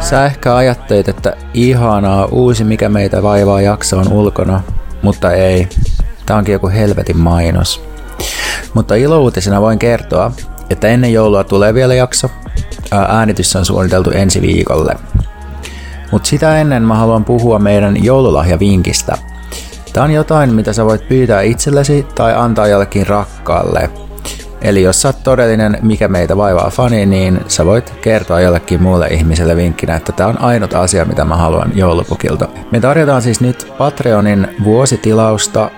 Sä ehkä ajattelit, että ihanaa uusi mikä meitä vaivaa jakso on ulkona, mutta ei. Tää onkin joku helvetin mainos. Mutta ilouutisena voin kertoa, että ennen joulua tulee vielä jakso. Äänitys on suunniteltu ensi viikolle. Mutta sitä ennen mä haluan puhua meidän joululahjavinkistä. Tää on jotain, mitä sä voit pyytää itsellesi tai antaa jollekin rakkaalle. Eli jos sä oot todellinen Mikä meitä vaivaa fani, niin sä voit kertoa jollekin muulle ihmiselle vinkkinä, että tämä on ainut asia, mitä mä haluan joulupukilta. Me tarjotaan siis nyt Patreonin vuositilausta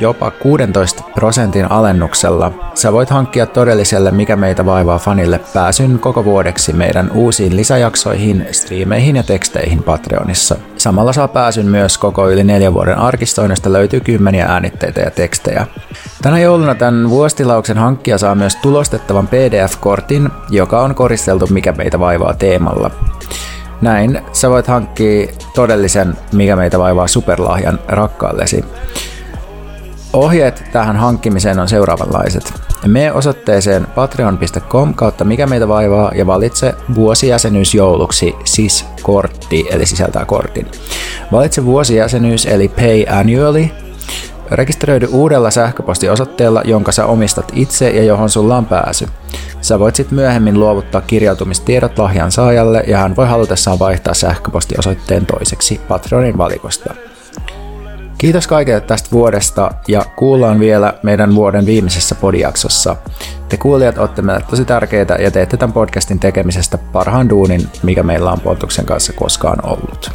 jopa 16 prosentin alennuksella. Sä voit hankkia todelliselle Mikä meitä vaivaa fanille pääsyn koko vuodeksi meidän uusiin lisäjaksoihin, striimeihin ja teksteihin Patreonissa. Samalla saa pääsyn myös koko yli neljän vuoden arkistoinnista löytyy kymmeniä äänitteitä ja tekstejä. Tänä jouluna tämän vuostilauksen hankkija saa myös tulostettavan PDF-kortin, joka on koristeltu Mikä meitä vaivaa teemalla. Näin sä voit hankkia todellisen Mikä meitä vaivaa superlahjan rakkaallesi. Ohjeet tähän hankkimiseen on seuraavanlaiset. Mene osoitteeseen patreon.com kautta mikä meitä vaivaa ja valitse vuosijäsenyys jouluksi, siis kortti, eli sisältää kortin. Valitse vuosijäsenyys eli pay annually. Rekisteröidy uudella sähköpostiosoitteella, jonka sä omistat itse ja johon sulla on pääsy. Sä voit sitten myöhemmin luovuttaa kirjautumistiedot lahjan saajalle ja hän voi halutessaan vaihtaa sähköpostiosoitteen toiseksi Patreonin valikosta. Kiitos kaikille tästä vuodesta ja kuullaan vielä meidän vuoden viimeisessä podiaksossa. Te kuulijat olette meille tosi tärkeitä ja teette tämän podcastin tekemisestä parhaan duunin, mikä meillä on Pontuksen kanssa koskaan ollut.